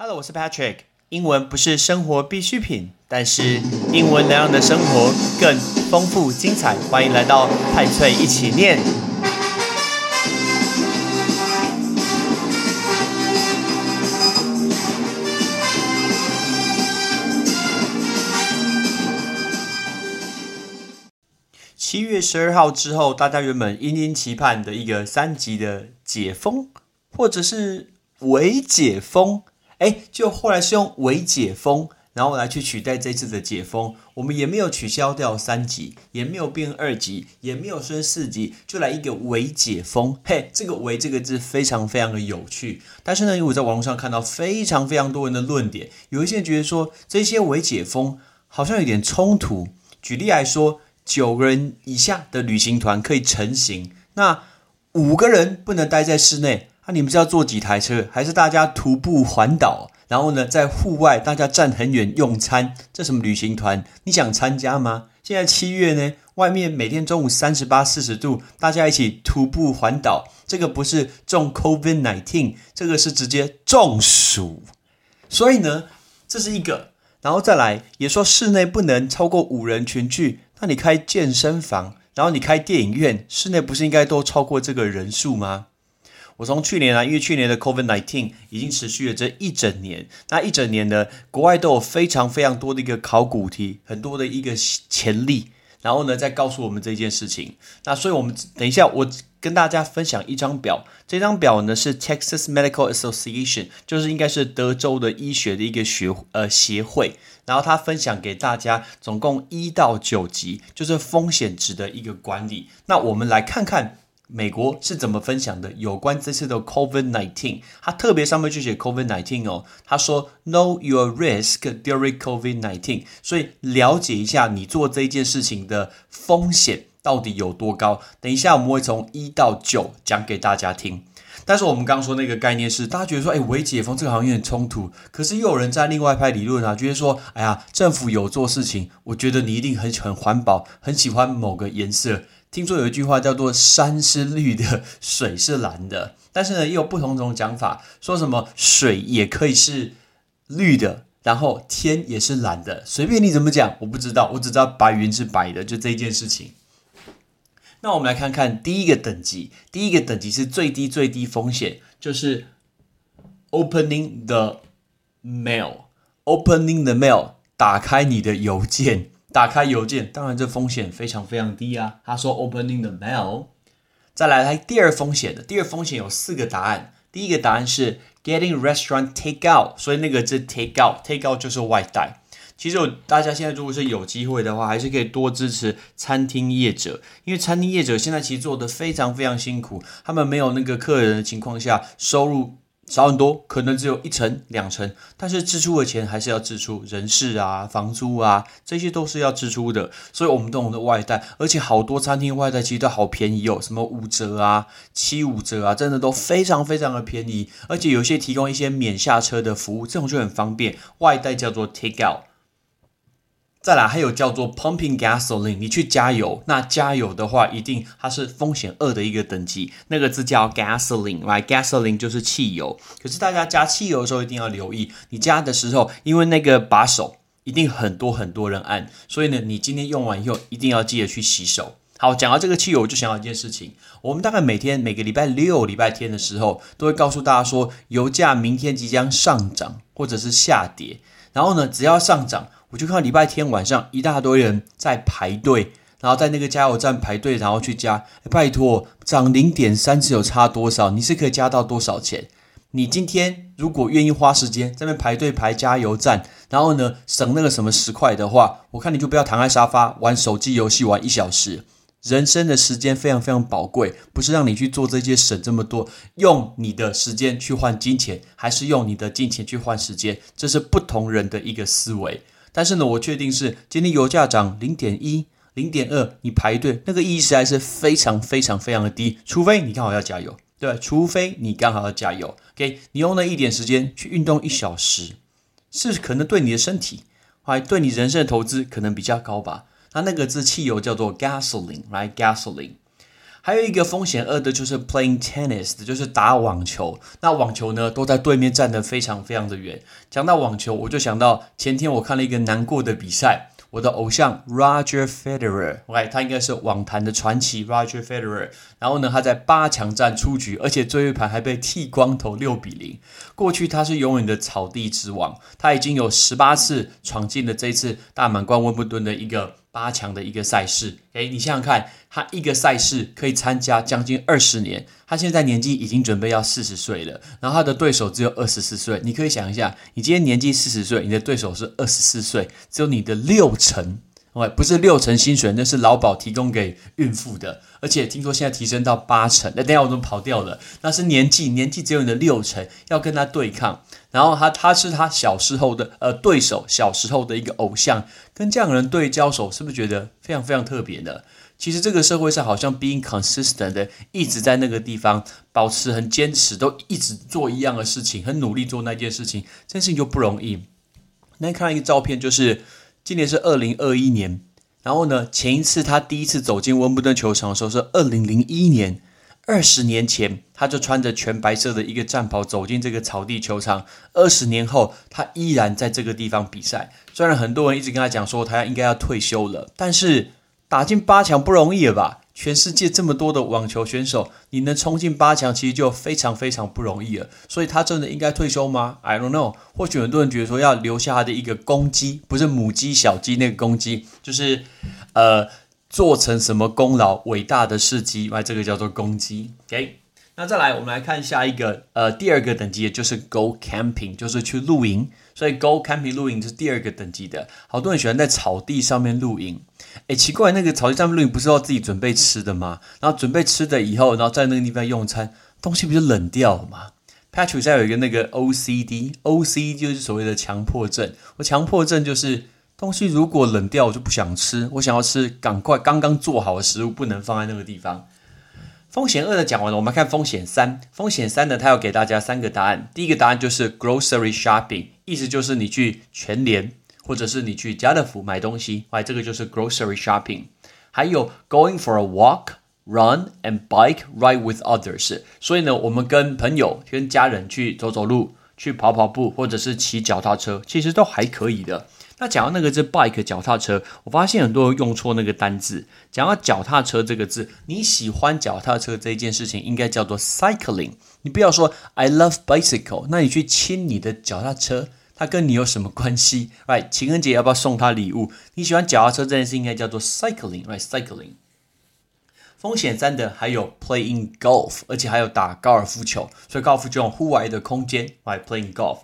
Hello，我是 Patrick。英文不是生活必需品，但是英文能让你的生活更丰富精彩。欢迎来到派翠一起念。七月十二号之后，大家原本殷殷期盼的一个三级的解封，或者是微解封，哎，就后来是用伪解封，然后来去取代这次的解封。我们也没有取消掉三级，也没有变二级，也没有升四级，就来一个伪解封。嘿，这个“伪”这个字非常非常的有趣。但是呢，因为我在网络上看到非常非常多人的论点，有一些人觉得说这些伪解封好像有点冲突。举例来说。九个人以下的旅行团可以成行，那五个人不能待在室内。那你们是要坐几台车，还是大家徒步环岛？然后呢，在户外大家站很远用餐，这什么旅行团？你想参加吗？现在七月呢，外面每天中午三十八、四十度，大家一起徒步环岛，这个不是中 COVID nineteen，这个是直接中暑。所以呢，这是一个，然后再来也说室内不能超过五人群聚。那你开健身房，然后你开电影院，室内不是应该都超过这个人数吗？我从去年啊，因为去年的 COVID nineteen 已经持续了这一整年，那一整年呢，国外都有非常非常多的一个考古题，很多的一个潜力，然后呢，再告诉我们这件事情。那所以我们等一下我。跟大家分享一张表，这张表呢是 Texas Medical Association，就是应该是德州的医学的一个学呃协会，然后他分享给大家，总共一到九级，就是风险值的一个管理。那我们来看看美国是怎么分享的有关这次的 COVID nineteen，他特别上面就写 COVID nineteen 哦，他说 Know your risk during COVID nineteen，所以了解一下你做这件事情的风险。到底有多高？等一下我们会从一到九讲给大家听。但是我们刚刚说那个概念是，大家觉得说，哎，微解封这个好像有点冲突。可是又有人在另外一派理论啊，觉得说，哎呀，政府有做事情，我觉得你一定很很环保，很喜欢某个颜色。听说有一句话叫做“山是绿的，水是蓝的”，但是呢，也有不同种讲法，说什么水也可以是绿的，然后天也是蓝的，随便你怎么讲，我不知道，我只知道白云是白的，就这件事情。那我们来看看第一个等级，第一个等级是最低最低风险，就是 opening the mail，opening the mail，打开你的邮件，打开邮件，当然这风险非常非常低啊。他说 opening the mail，再来第二风险的，第二风险有四个答案，第一个答案是 getting restaurant take out，所以那个字 take out，take out 就是外带。其实有大家现在如果是有机会的话，还是可以多支持餐厅业者，因为餐厅业者现在其实做的非常非常辛苦，他们没有那个客人的情况下，收入少很多，可能只有一成两成，但是支出的钱还是要支出，人事啊、房租啊，这些都是要支出的，所以我们懂得外带，而且好多餐厅外带其实都好便宜哦，什么五折啊、七五折啊，真的都非常非常的便宜，而且有些提供一些免下车的服务，这种就很方便，外带叫做 take out。再来，还有叫做 pumping gasoline，你去加油。那加油的话，一定它是风险二的一个等级，那个字叫 gasoline，right？gasoline 就是汽油。可是大家加汽油的时候一定要留意，你加的时候，因为那个把手一定很多很多人按，所以呢，你今天用完以后一定要记得去洗手。好，讲到这个汽油，我就想到一件事情，我们大概每天每个礼拜六、礼拜天的时候，都会告诉大家说，油价明天即将上涨或者是下跌。然后呢，只要上涨。我就看到礼拜天晚上一大堆人在排队，然后在那个加油站排队，然后去加。拜托，涨零点三次有差多少？你是可以加到多少钱？你今天如果愿意花时间在那排队排加油站，然后呢省那个什么十块的话，我看你就不要躺在沙发玩手机游戏玩一小时。人生的时间非常非常宝贵，不是让你去做这些省这么多，用你的时间去换金钱，还是用你的金钱去换时间？这是不同人的一个思维。但是呢，我确定是今天油价涨零点一、零点二，你排队那个意义实在是非常非常非常的低。除非你刚好要加油，对除非你刚好要加油，OK？你用那一点时间去运动一小时，是可能对你的身体，还对你人生的投资可能比较高吧？那那个字汽油叫做 gasoline，来 gasoline。还有一个风险二的就是 playing tennis，就是打网球。那网球呢，都在对面站得非常非常的远。讲到网球，我就想到前天我看了一个难过的比赛。我的偶像 Roger Federer，OK，他应该是网坛的传奇 Roger Federer。然后呢，他在八强战出局，而且最后一盘还被剃光头，六比零。过去他是永远的草地之王，他已经有十八次闯进了这次大满贯温布顿的一个。八强的一个赛事，诶，你想想看，他一个赛事可以参加将近二十年，他现在年纪已经准备要四十岁了，然后他的对手只有二十四岁，你可以想一下，你今天年纪四十岁，你的对手是二十四岁，只有你的六成。喂，不是六成薪水，那是劳保提供给孕妇的，而且听说现在提升到八成。那等下我怎么跑掉了？那是年纪，年纪只有你的六成，要跟他对抗。然后他他是他小时候的呃对手，小时候的一个偶像，跟这样的人对交手，是不是觉得非常非常特别呢？其实这个社会上好像 being consistent 的，一直在那个地方保持很坚持，都一直做一样的事情，很努力做那件事情，这件事情就不容易。那看一个照片，就是。今年是二零二一年，然后呢，前一次他第一次走进温布顿球场的时候是二零零一年，二十年前他就穿着全白色的一个战袍走进这个草地球场。二十年后，他依然在这个地方比赛。虽然很多人一直跟他讲说他应该要退休了，但是打进八强不容易了吧？全世界这么多的网球选手，你能冲进八强，其实就非常非常不容易了。所以他真的应该退休吗？I don't know。或许很多人觉得说要留下他的一个公鸡，不是母鸡小鸡那个公鸡，就是呃做成什么功劳伟大的事迹，那这个叫做公鸡。OK，那再来我们来看下一个呃第二个等级，就是 Go Camping，就是去露营。所以 Go Camping 露营是第二个等级的。好多人喜欢在草地上面露营。哎，奇怪，那个草地上面露营不是要自己准备吃的吗？然后准备吃的以后，然后在那个地方用餐，东西不就冷掉吗？Patrick 在有一个那个 OCD，O C 就是所谓的强迫症。我强迫症就是东西如果冷掉，我就不想吃，我想要吃赶快刚刚做好的食物，不能放在那个地方。风险二的讲完了，我们看风险三。风险三呢，它要给大家三个答案。第一个答案就是 grocery shopping，意思就是你去全联。或者是你去家乐福买东西，哎，这个就是 grocery shopping。还有 going for a walk, run and bike ride with others。所以呢，我们跟朋友、跟家人去走走路、去跑跑步，或者是骑脚踏车，其实都还可以的。那讲到那个是 bike 脚踏车，我发现很多人用错那个单字。讲到脚踏车这个字，你喜欢脚踏车这件事情，应该叫做 cycling。你不要说 I love bicycle，那你去亲你的脚踏车。它跟你有什么关系？Right，情人节要不要送他礼物？你喜欢脚踏车这件事应该叫做 cycling，Right，cycling。风险三的还有 playing golf，而且还有打高尔夫球，所以高尔夫就用户外的空间，Right，playing golf。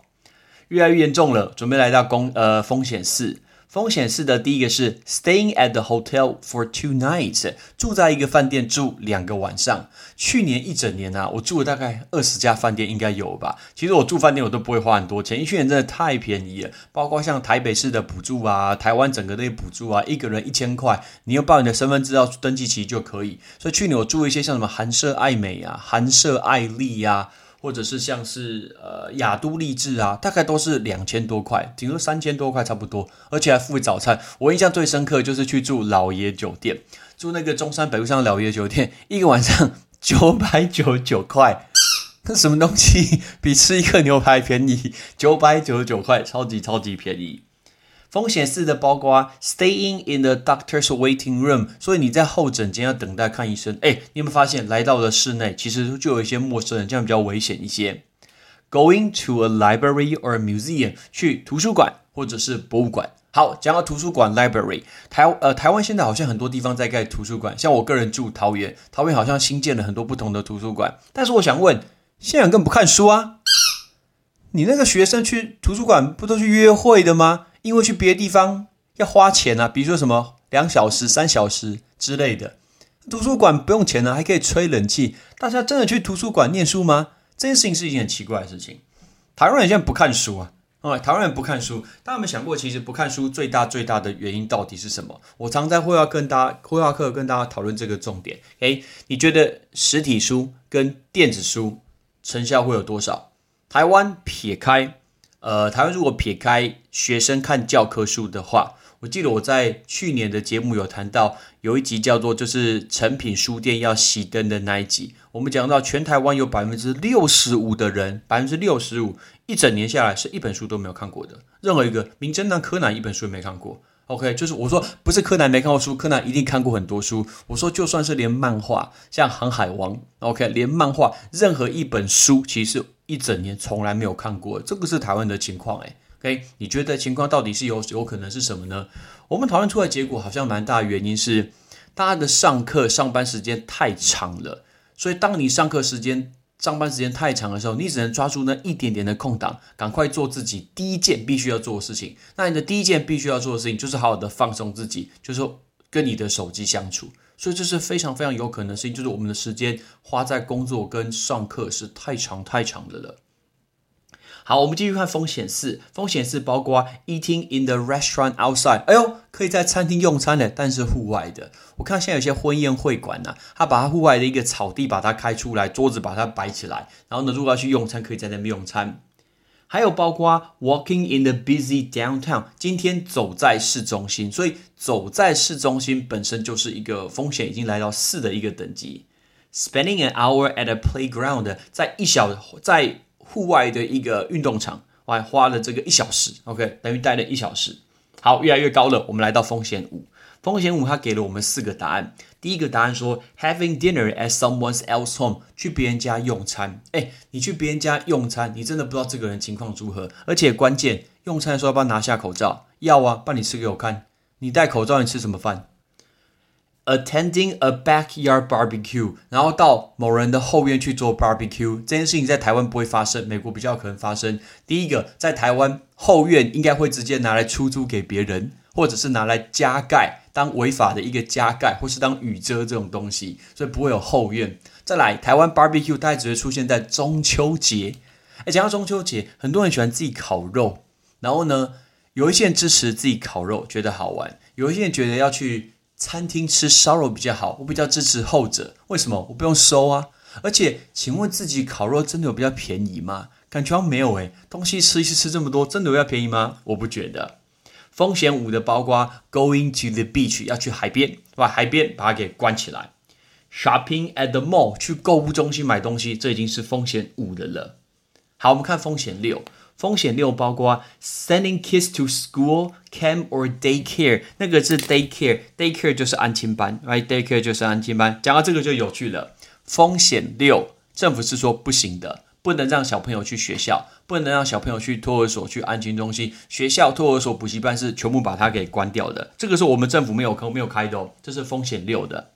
越来越严重了，准备来到公呃风险四。风险四的第一个是 staying at the hotel for two nights，住在一个饭店住两个晚上。去年一整年啊，我住了大概二十家饭店，应该有吧。其实我住饭店我都不会花很多钱，因为去年真的太便宜了。包括像台北市的补助啊，台湾整个的补助啊，一个人一千块，你用报你的身份证要登记齐就可以。所以去年我住一些像什么韩舍爱美啊、韩舍爱丽呀。或者是像是呃雅都丽致啊，大概都是两千多块，顶多三千多块差不多，而且还付早餐。我印象最深刻就是去住老爷酒店，住那个中山北路上的老爷酒店，一个晚上 九百九十九块，那什么东西 比吃一个牛排便宜？九百九十九块，超级超级便宜。风险四的包括 staying in the doctor's waiting room，所以你在候诊间要等待看医生。哎，你有没有发现来到了室内，其实就有一些陌生人，这样比较危险一些。Going to a library or a museum，去图书馆或者是博物馆。好，讲到图书馆 library，台呃台湾现在好像很多地方在盖图书馆，像我个人住桃园，桃园好像新建了很多不同的图书馆。但是我想问，现在根本不看书啊？你那个学生去图书馆不都去约会的吗？因为去别的地方要花钱啊，比如说什么两小时、三小时之类的，图书馆不用钱呢，还可以吹冷气。大家真的去图书馆念书吗？这件事情是一件很奇怪的事情。台湾人现在不看书啊，啊，台湾人不看书。大家有没有想过，其实不看书最大最大的原因到底是什么？我常在会话跟大家会话课跟大家讨论这个重点。诶，你觉得实体书跟电子书成效会有多少？台湾撇开。呃，台湾如果撇开学生看教科书的话，我记得我在去年的节目有谈到，有一集叫做就是成品书店要熄灯的那一集，我们讲到全台湾有百分之六十五的人，百分之六十五一整年下来是一本书都没有看过的，任何一个名侦探柯南一本书也没看过。OK，就是我说不是柯南没看过书，柯南一定看过很多书。我说就算是连漫画，像《航海王》，OK，连漫画任何一本书，其实一整年从来没有看过。这个是台湾的情况，诶 OK，你觉得情况到底是有有可能是什么呢？我们讨论出来结果好像蛮大的，原因是大家的上课上班时间太长了，所以当你上课时间。上班时间太长的时候，你只能抓住那一点点的空档，赶快做自己第一件必须要做的事情。那你的第一件必须要做的事情，就是好好的放松自己，就是跟你的手机相处。所以这是非常非常有可能的事情，就是我们的时间花在工作跟上课是太长太长的了。好，我们继续看风险四。风险四包括 eating in the restaurant outside。哎呦，可以在餐厅用餐的，但是户外的。我看现在有些婚宴会馆呢，他把他户外的一个草地把它开出来，桌子把它摆起来，然后呢，如果要去用餐，可以在那边用餐。还有包括 walking in the busy downtown。今天走在市中心，所以走在市中心本身就是一个风险，已经来到四的一个等级。Spending an hour at a playground，在一小在。户外的一个运动场，我还花了这个一小时，OK，等于待了一小时。好，越来越高了。我们来到风险五，风险五它给了我们四个答案。第一个答案说，having dinner at someone else home，去别人家用餐。哎，你去别人家用餐，你真的不知道这个人情况如何，而且关键用餐的时候要不要拿下口罩？要啊，帮你吃给我看。你戴口罩，你吃什么饭？Attending a backyard barbecue，然后到某人的后院去做 barbecue，这件事情在台湾不会发生，美国比较可能发生。第一个，在台湾后院应该会直接拿来出租给别人，或者是拿来加盖当违法的一个加盖，或是当雨遮这种东西，所以不会有后院。再来，台湾 barbecue 大概只会出现在中秋节。哎，讲到中秋节，很多人喜欢自己烤肉，然后呢，有一些人支持自己烤肉，觉得好玩；有一些人觉得要去。餐厅吃烧肉比较好，我比较支持后者。为什么？我不用收啊！而且，请问自己烤肉真的有比较便宜吗？感觉没有诶。东西吃一次吃这么多，真的比较便宜吗？我不觉得。风险五的包括 going to the beach 要去海边，把海边把它给关起来。Shopping at the mall 去购物中心买东西，这已经是风险五的了。好，我们看风险六。风险六包括 sending kids to school, camp or daycare，那个是 daycare，daycare 就是安亲班，right？daycare 就是安亲班。讲到这个就有趣了。风险六，政府是说不行的，不能让小朋友去学校，不能让小朋友去托儿所、去安亲中心。学校、托儿所、补习班是全部把它给关掉的。这个是我们政府没有坑、没有开的哦，这是风险六的。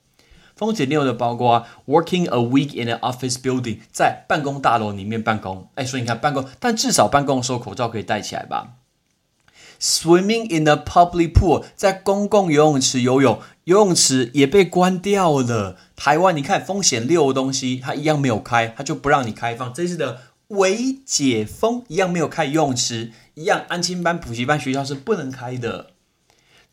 风险六的包括 working a week in an office building，在办公大楼里面办公。哎，所以你看办公，但至少办公的时候口罩可以戴起来吧。Swimming in a public pool，在公共游泳池游泳，游泳池也被关掉了。台湾，你看风险六的东西，它一样没有开，它就不让你开放。这次的微解封一样没有开游泳池，一样安亲班、补习班、学校是不能开的。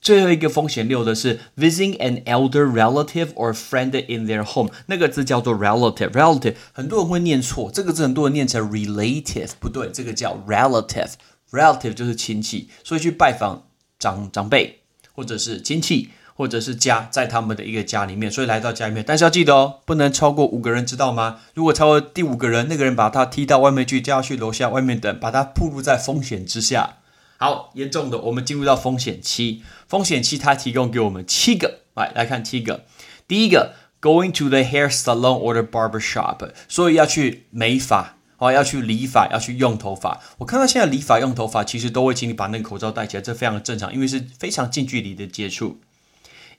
最后一个风险六的是 visiting an elder relative or friend in their home，那个字叫做 relative，relative 很多人会念错，这个字很多人念成 relative，不对，这个叫 relative，relative 就是亲戚，所以去拜访长长辈或者是亲戚或者是家，在他们的一个家里面，所以来到家里面，但是要记得哦，不能超过五个人，知道吗？如果超过第五个人，那个人把他踢到外面去，叫他去楼下外面等，把他暴露在风险之下。好严重的，我们进入到风险期。风险期它提供给我们七个，来来看七个。第一个，going to the hair salon or the barber shop，所以要去美发，哦，要去理发，要去用头发。我看到现在理发用头发，其实都会请你把那个口罩戴起来，这非常的正常，因为是非常近距离的接触。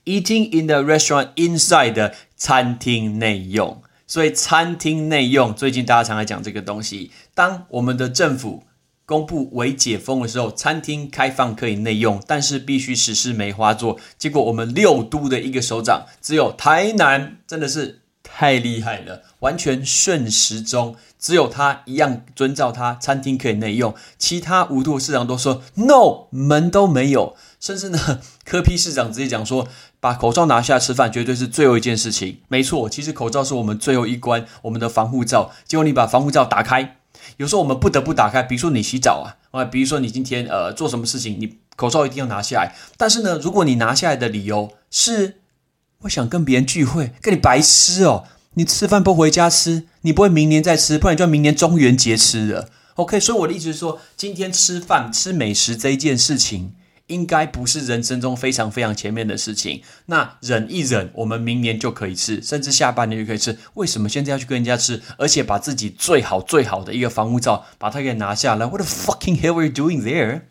Eating in the restaurant inside 的餐厅内用，所以餐厅内用，最近大家常来讲这个东西。当我们的政府公布为解封的时候，餐厅开放可以内用，但是必须实施梅花座。结果我们六都的一个首长，只有台南真的是太厉害了，完全顺时钟，只有他一样遵照他餐厅可以内用，其他五都市长都说 no 门都没有，甚至呢科批市长直接讲说，把口罩拿下吃饭绝对是最后一件事情。没错，其实口罩是我们最后一关，我们的防护罩。结果你把防护罩打开。有时候我们不得不打开，比如说你洗澡啊，啊，比如说你今天呃做什么事情，你口罩一定要拿下来。但是呢，如果你拿下来的理由是我想跟别人聚会，跟你白吃哦，你吃饭不回家吃，你不会明年再吃，不然你就明年中元节吃了。OK，所以我的意思是说，今天吃饭吃美食这一件事情。应该不是人生中非常非常前面的事情。那忍一忍，我们明年就可以吃，甚至下半年就可以吃。为什么现在要去跟人家吃？而且把自己最好最好的一个防护罩把它给拿下来？What the fucking hell are you doing there？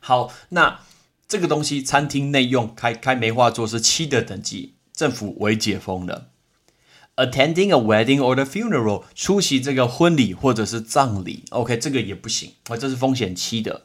好，那这个东西餐厅内用开开梅花座是七的等级，政府为解封了。Attending a wedding or the funeral，出席这个婚礼或者是葬礼，OK，这个也不行，啊，这是风险七的。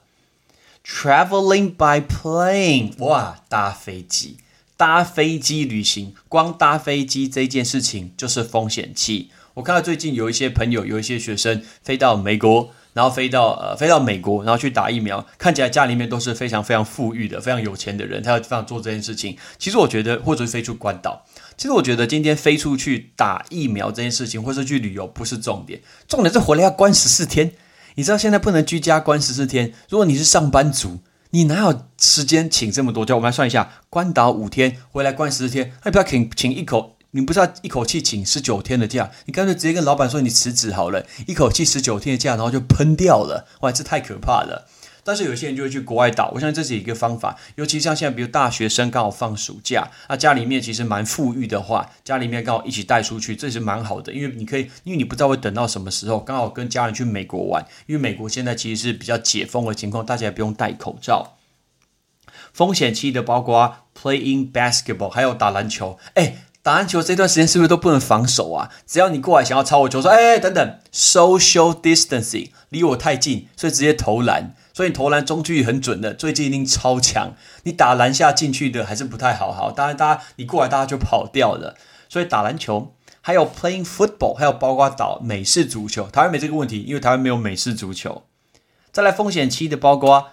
Traveling by plane，哇，搭飞机，搭飞机旅行，光搭飞机这件事情就是风险期。我看到最近有一些朋友，有一些学生飞到美国，然后飞到呃飞到美国，然后去打疫苗，看起来家里面都是非常非常富裕的、非常有钱的人，他要非常做这件事情。其实我觉得，或者飞出关岛，其实我觉得今天飞出去打疫苗这件事情，或是去旅游不是重点，重点是回来要关十四天。你知道现在不能居家关十四天。如果你是上班族，你哪有时间请这么多假？我们来算一下，关岛五天，回来关十四天，那不要请请一口，你不是要一口气请十九天的假？你干脆直接跟老板说你辞职好了，一口气十九天的假，然后就喷掉了。哇，这太可怕了。但是有些人就会去国外岛，我相信这是一个方法。尤其像现在，比如大学生刚好放暑假，那家里面其实蛮富裕的话，家里面刚好一起带出去，这是蛮好的。因为你可以，因为你不知道会等到什么时候，刚好跟家人去美国玩。因为美国现在其实是比较解封的情况，大家也不用戴口罩。风险期的包括 playing basketball，还有打篮球。哎，打篮球这段时间是不是都不能防守啊？只要你过来想要抄我球，说哎等等，social distancing，离我太近，所以直接投篮。所以你投篮中距离很准的，最近一定超强。你打篮下进去的还是不太好，好，当然大家你过来大家就跑掉了。所以打篮球，还有 playing football，还有包括打美式足球。台湾没这个问题，因为台湾没有美式足球。再来风险期的包括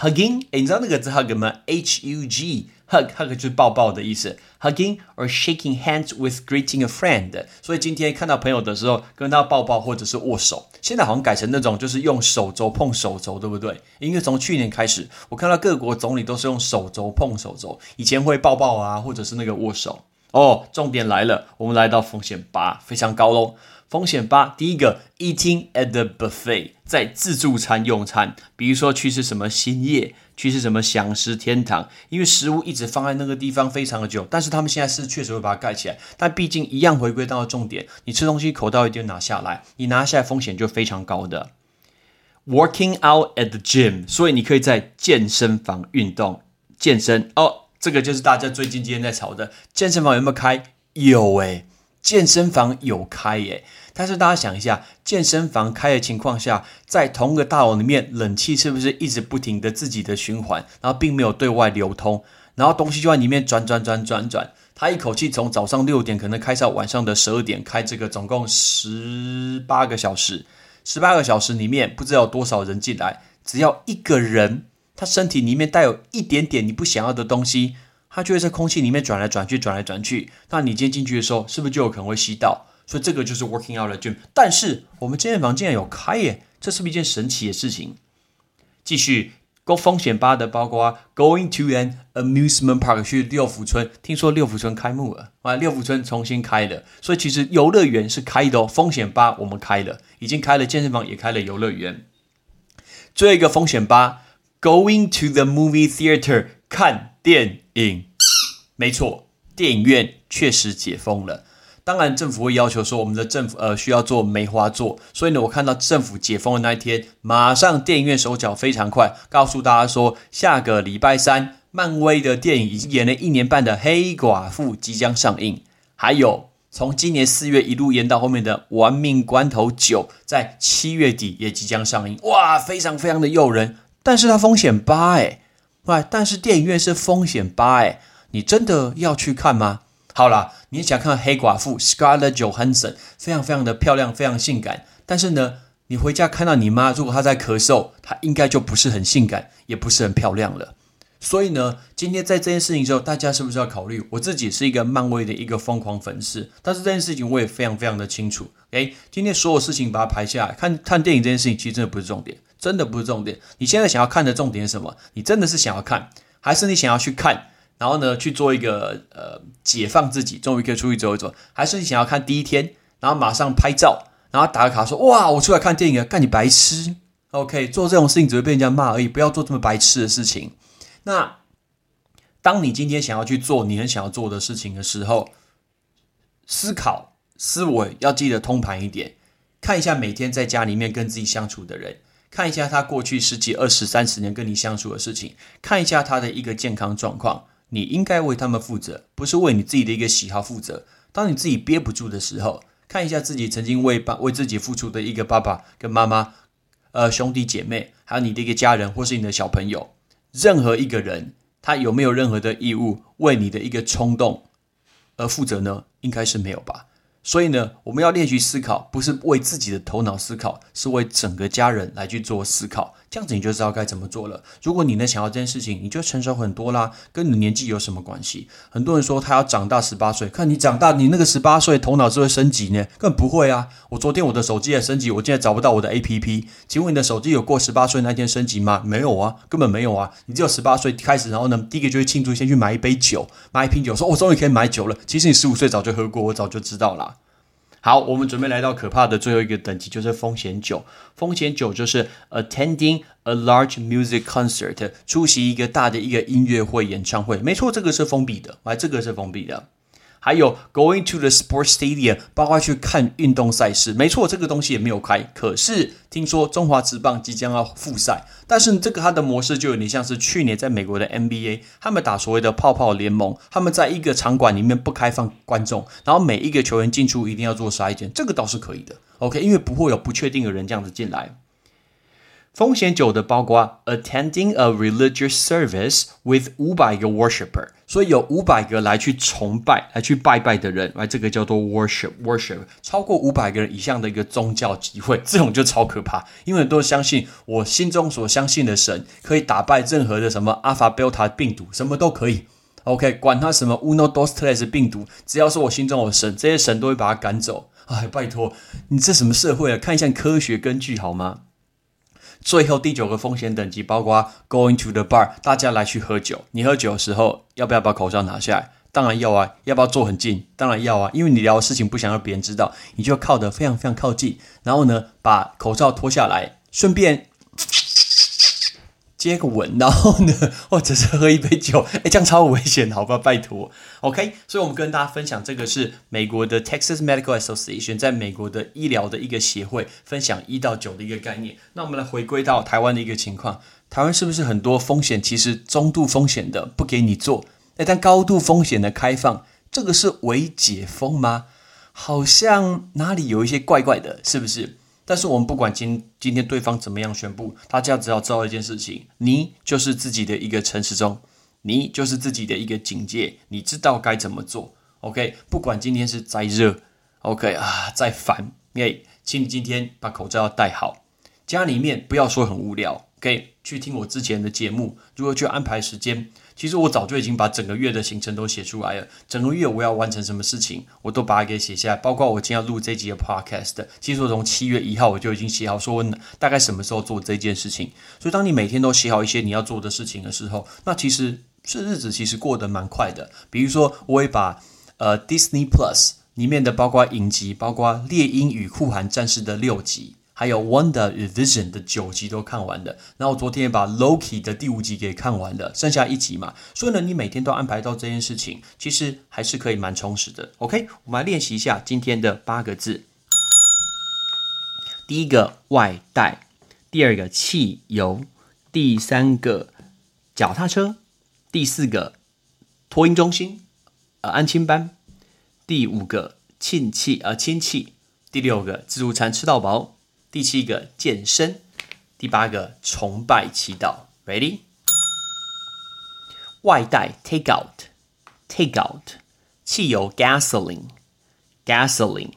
hugging，你知道那个字 hug 吗？H U G。Hug hug 就是抱抱的意思，hugging or shaking hands with greeting a friend。所以今天看到朋友的时候，跟他抱抱或者是握手。现在好像改成那种就是用手肘碰手肘，对不对？因为从去年开始，我看到各国总理都是用手肘碰手肘，以前会抱抱啊，或者是那个握手。哦，重点来了，我们来到风险八，非常高喽。风险八，第一个，eating at the buffet，在自助餐用餐，比如说去吃什么新叶，去吃什么享食天堂，因为食物一直放在那个地方非常的久，但是他们现在是确实会把它盖起来，但毕竟一样回归到了重点，你吃东西口罩一定拿下来，你拿下来风险就非常高的。Working out at the gym，所以你可以在健身房运动健身哦，这个就是大家最近今天在吵的，健身房有没有开？有诶，健身房有开耶。但是大家想一下，健身房开的情况下，在同一个大楼里面，冷气是不是一直不停的自己的循环，然后并没有对外流通，然后东西就在里面转转转转转，它一口气从早上六点可能开到晚上的十二点，开这个总共十八个小时，十八个小时里面不知道有多少人进来，只要一个人，他身体里面带有一点点你不想要的东西，他就会在空气里面转来转去，转来转去，那你今天进去的时候，是不是就有可能会吸到？所以这个就是 working out 的 gym，但是我们健身房竟然有开耶，这是不是一件神奇的事情？继续，高风险八的包括 going to an amusement park 去六福村，听说六福村开幕了啊，六福村重新开了，所以其实游乐园是开的哦。风险八我们开了，已经开了健身房，也开了游乐园。最后一个风险八，going to the movie theater 看电影，没错，电影院确实解封了。当然，政府会要求说，我们的政府呃需要做梅花座，所以呢，我看到政府解封的那一天，马上电影院手脚非常快，告诉大家说，下个礼拜三，漫威的电影已经演了一年半的《黑寡妇》即将上映，还有从今年四月一路演到后面的《玩命关头九》在七月底也即将上映，哇，非常非常的诱人，但是它风险八哎，喂，但是电影院是风险八哎，你真的要去看吗？好了，你想看黑寡妇 Scarlett Johansson，非常非常的漂亮，非常性感。但是呢，你回家看到你妈，如果她在咳嗽，她应该就不是很性感，也不是很漂亮了。所以呢，今天在这件事情之后，大家是不是要考虑？我自己是一个漫威的一个疯狂粉丝，但是这件事情我也非常非常的清楚。诶，今天所有事情把它排下来，看看电影这件事情，其实真的不是重点，真的不是重点。你现在想要看的重点是什么？你真的是想要看，还是你想要去看，然后呢去做一个呃解放自己，终于可以出去走一走？还是你想要看第一天，然后马上拍照，然后打个卡说哇，我出来看电影了，干你白痴？OK，做这种事情只会被人家骂而已，不要做这么白痴的事情。那，当你今天想要去做你很想要做的事情的时候，思考思维要记得通盘一点，看一下每天在家里面跟自己相处的人，看一下他过去十几、二十、三十年跟你相处的事情，看一下他的一个健康状况，你应该为他们负责，不是为你自己的一个喜好负责。当你自己憋不住的时候，看一下自己曾经为爸为自己付出的一个爸爸跟妈妈，呃兄弟姐妹，还有你的一个家人或是你的小朋友。任何一个人，他有没有任何的义务为你的一个冲动而负责呢？应该是没有吧。所以呢，我们要练习思考，不是为自己的头脑思考，是为整个家人来去做思考。这样子你就知道该怎么做了。如果你能想到这件事情，你就成熟很多啦。跟你的年纪有什么关系？很多人说他要长大十八岁，看你长大，你那个十八岁头脑是会升级呢？根本不会啊！我昨天我的手机也升级，我现在找不到我的 A P P。请问你的手机有过十八岁那天升级吗？没有啊，根本没有啊！你只有十八岁开始，然后呢，第一个就会庆祝，先去买一杯酒，买一瓶酒，说我终于可以买酒了。其实你十五岁早就喝过，我早就知道啦。好，我们准备来到可怕的最后一个等级，就是风险九。风险九就是 attending a large music concert，出席一个大的一个音乐会演唱会。没错，这个是封闭的，来，这个是封闭的。还有 going to the sports stadium，包括去看运动赛事。没错，这个东西也没有开。可是听说中华职棒即将要复赛，但是这个它的模式就有点像是去年在美国的 NBA，他们打所谓的泡泡联盟，他们在一个场馆里面不开放观众，然后每一个球员进出一定要做筛检，这个倒是可以的。OK，因为不会有不确定的人这样子进来。风险九的包括 attending a religious service with 五百个 worshipper，所以有五百个来去崇拜、来去拜拜的人，来这个叫做 worship worship，超过五百个人以上的一个宗教集会，这种就超可怕，因为都相信我心中所相信的神可以打败任何的什么阿法、贝塔病毒，什么都可以。OK，管他什么 uno dos tres 病毒，只要是我心中有神，这些神都会把它赶走。哎，拜托，你这什么社会啊？看一下科学根据好吗？最后第九个风险等级包括 going to the bar，大家来去喝酒。你喝酒的时候要不要把口罩拿下来？当然要啊。要不要坐很近？当然要啊。因为你聊的事情不想让别人知道，你就靠得非常非常靠近，然后呢把口罩脱下来，顺便。接个吻，然后呢，或者是喝一杯酒，哎，这样超危险，好吧，拜托，OK。所以，我们跟大家分享这个是美国的 Texas Medical Association 在美国的医疗的一个协会分享一到九的一个概念。那我们来回归到台湾的一个情况，台湾是不是很多风险其实中度风险的不给你做，哎，但高度风险的开放，这个是为解封吗？好像哪里有一些怪怪的，是不是？但是我们不管今今天对方怎么样宣布，大家只要知道一件事情，你就是自己的一个城市中，你就是自己的一个警戒，你知道该怎么做。OK，不管今天是再热，OK 啊，再烦，哎，请你今天把口罩要戴好，家里面不要说很无聊可以去听我之前的节目，如何去安排时间。其实我早就已经把整个月的行程都写出来了。整个月我要完成什么事情，我都把它给写下来。包括我今天要录这集的 podcast，其实我从七月一号我就已经写好，说我大概什么时候做这件事情。所以当你每天都写好一些你要做的事情的时候，那其实是日子其实过得蛮快的。比如说，我会把呃 Disney Plus 里面的包括影集，包括《猎鹰与酷寒战士》的六集。还有《Wonder Vision》的九集都看完了，然后昨天也把《Loki》的第五集给看完了，剩下一集嘛。所以呢，你每天都安排到这件事情，其实还是可以蛮充实的。OK，我们来练习一下今天的八个字。第一个外带，第二个汽油，第三个脚踏车，第四个托婴中心，呃，安亲班，第五个亲戚，呃，亲戚，第六个自助餐吃到饱。第七个健身，第八个崇拜祈祷，Ready？外带 Take out，Take out，汽油 Gasoline，Gasoline，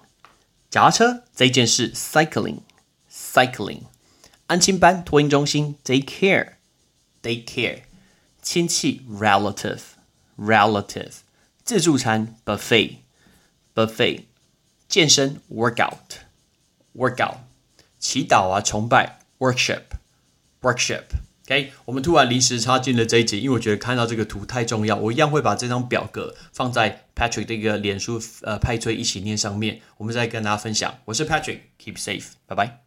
脚踏车这件事 Cycling，Cycling，安亲班托婴中心 Day Care，Day Care，亲戚 relative，relative，自助餐 buffet，buffet，健身 workout，workout，祈祷啊崇拜 worship，worship。OK，我们突然临时插进了这一节，因为我觉得看到这个图太重要，我一样会把这张表格放在 Patrick 的一个脸书呃派对一起念上面，我们再跟大家分享。我是 Patrick，keep safe，拜拜。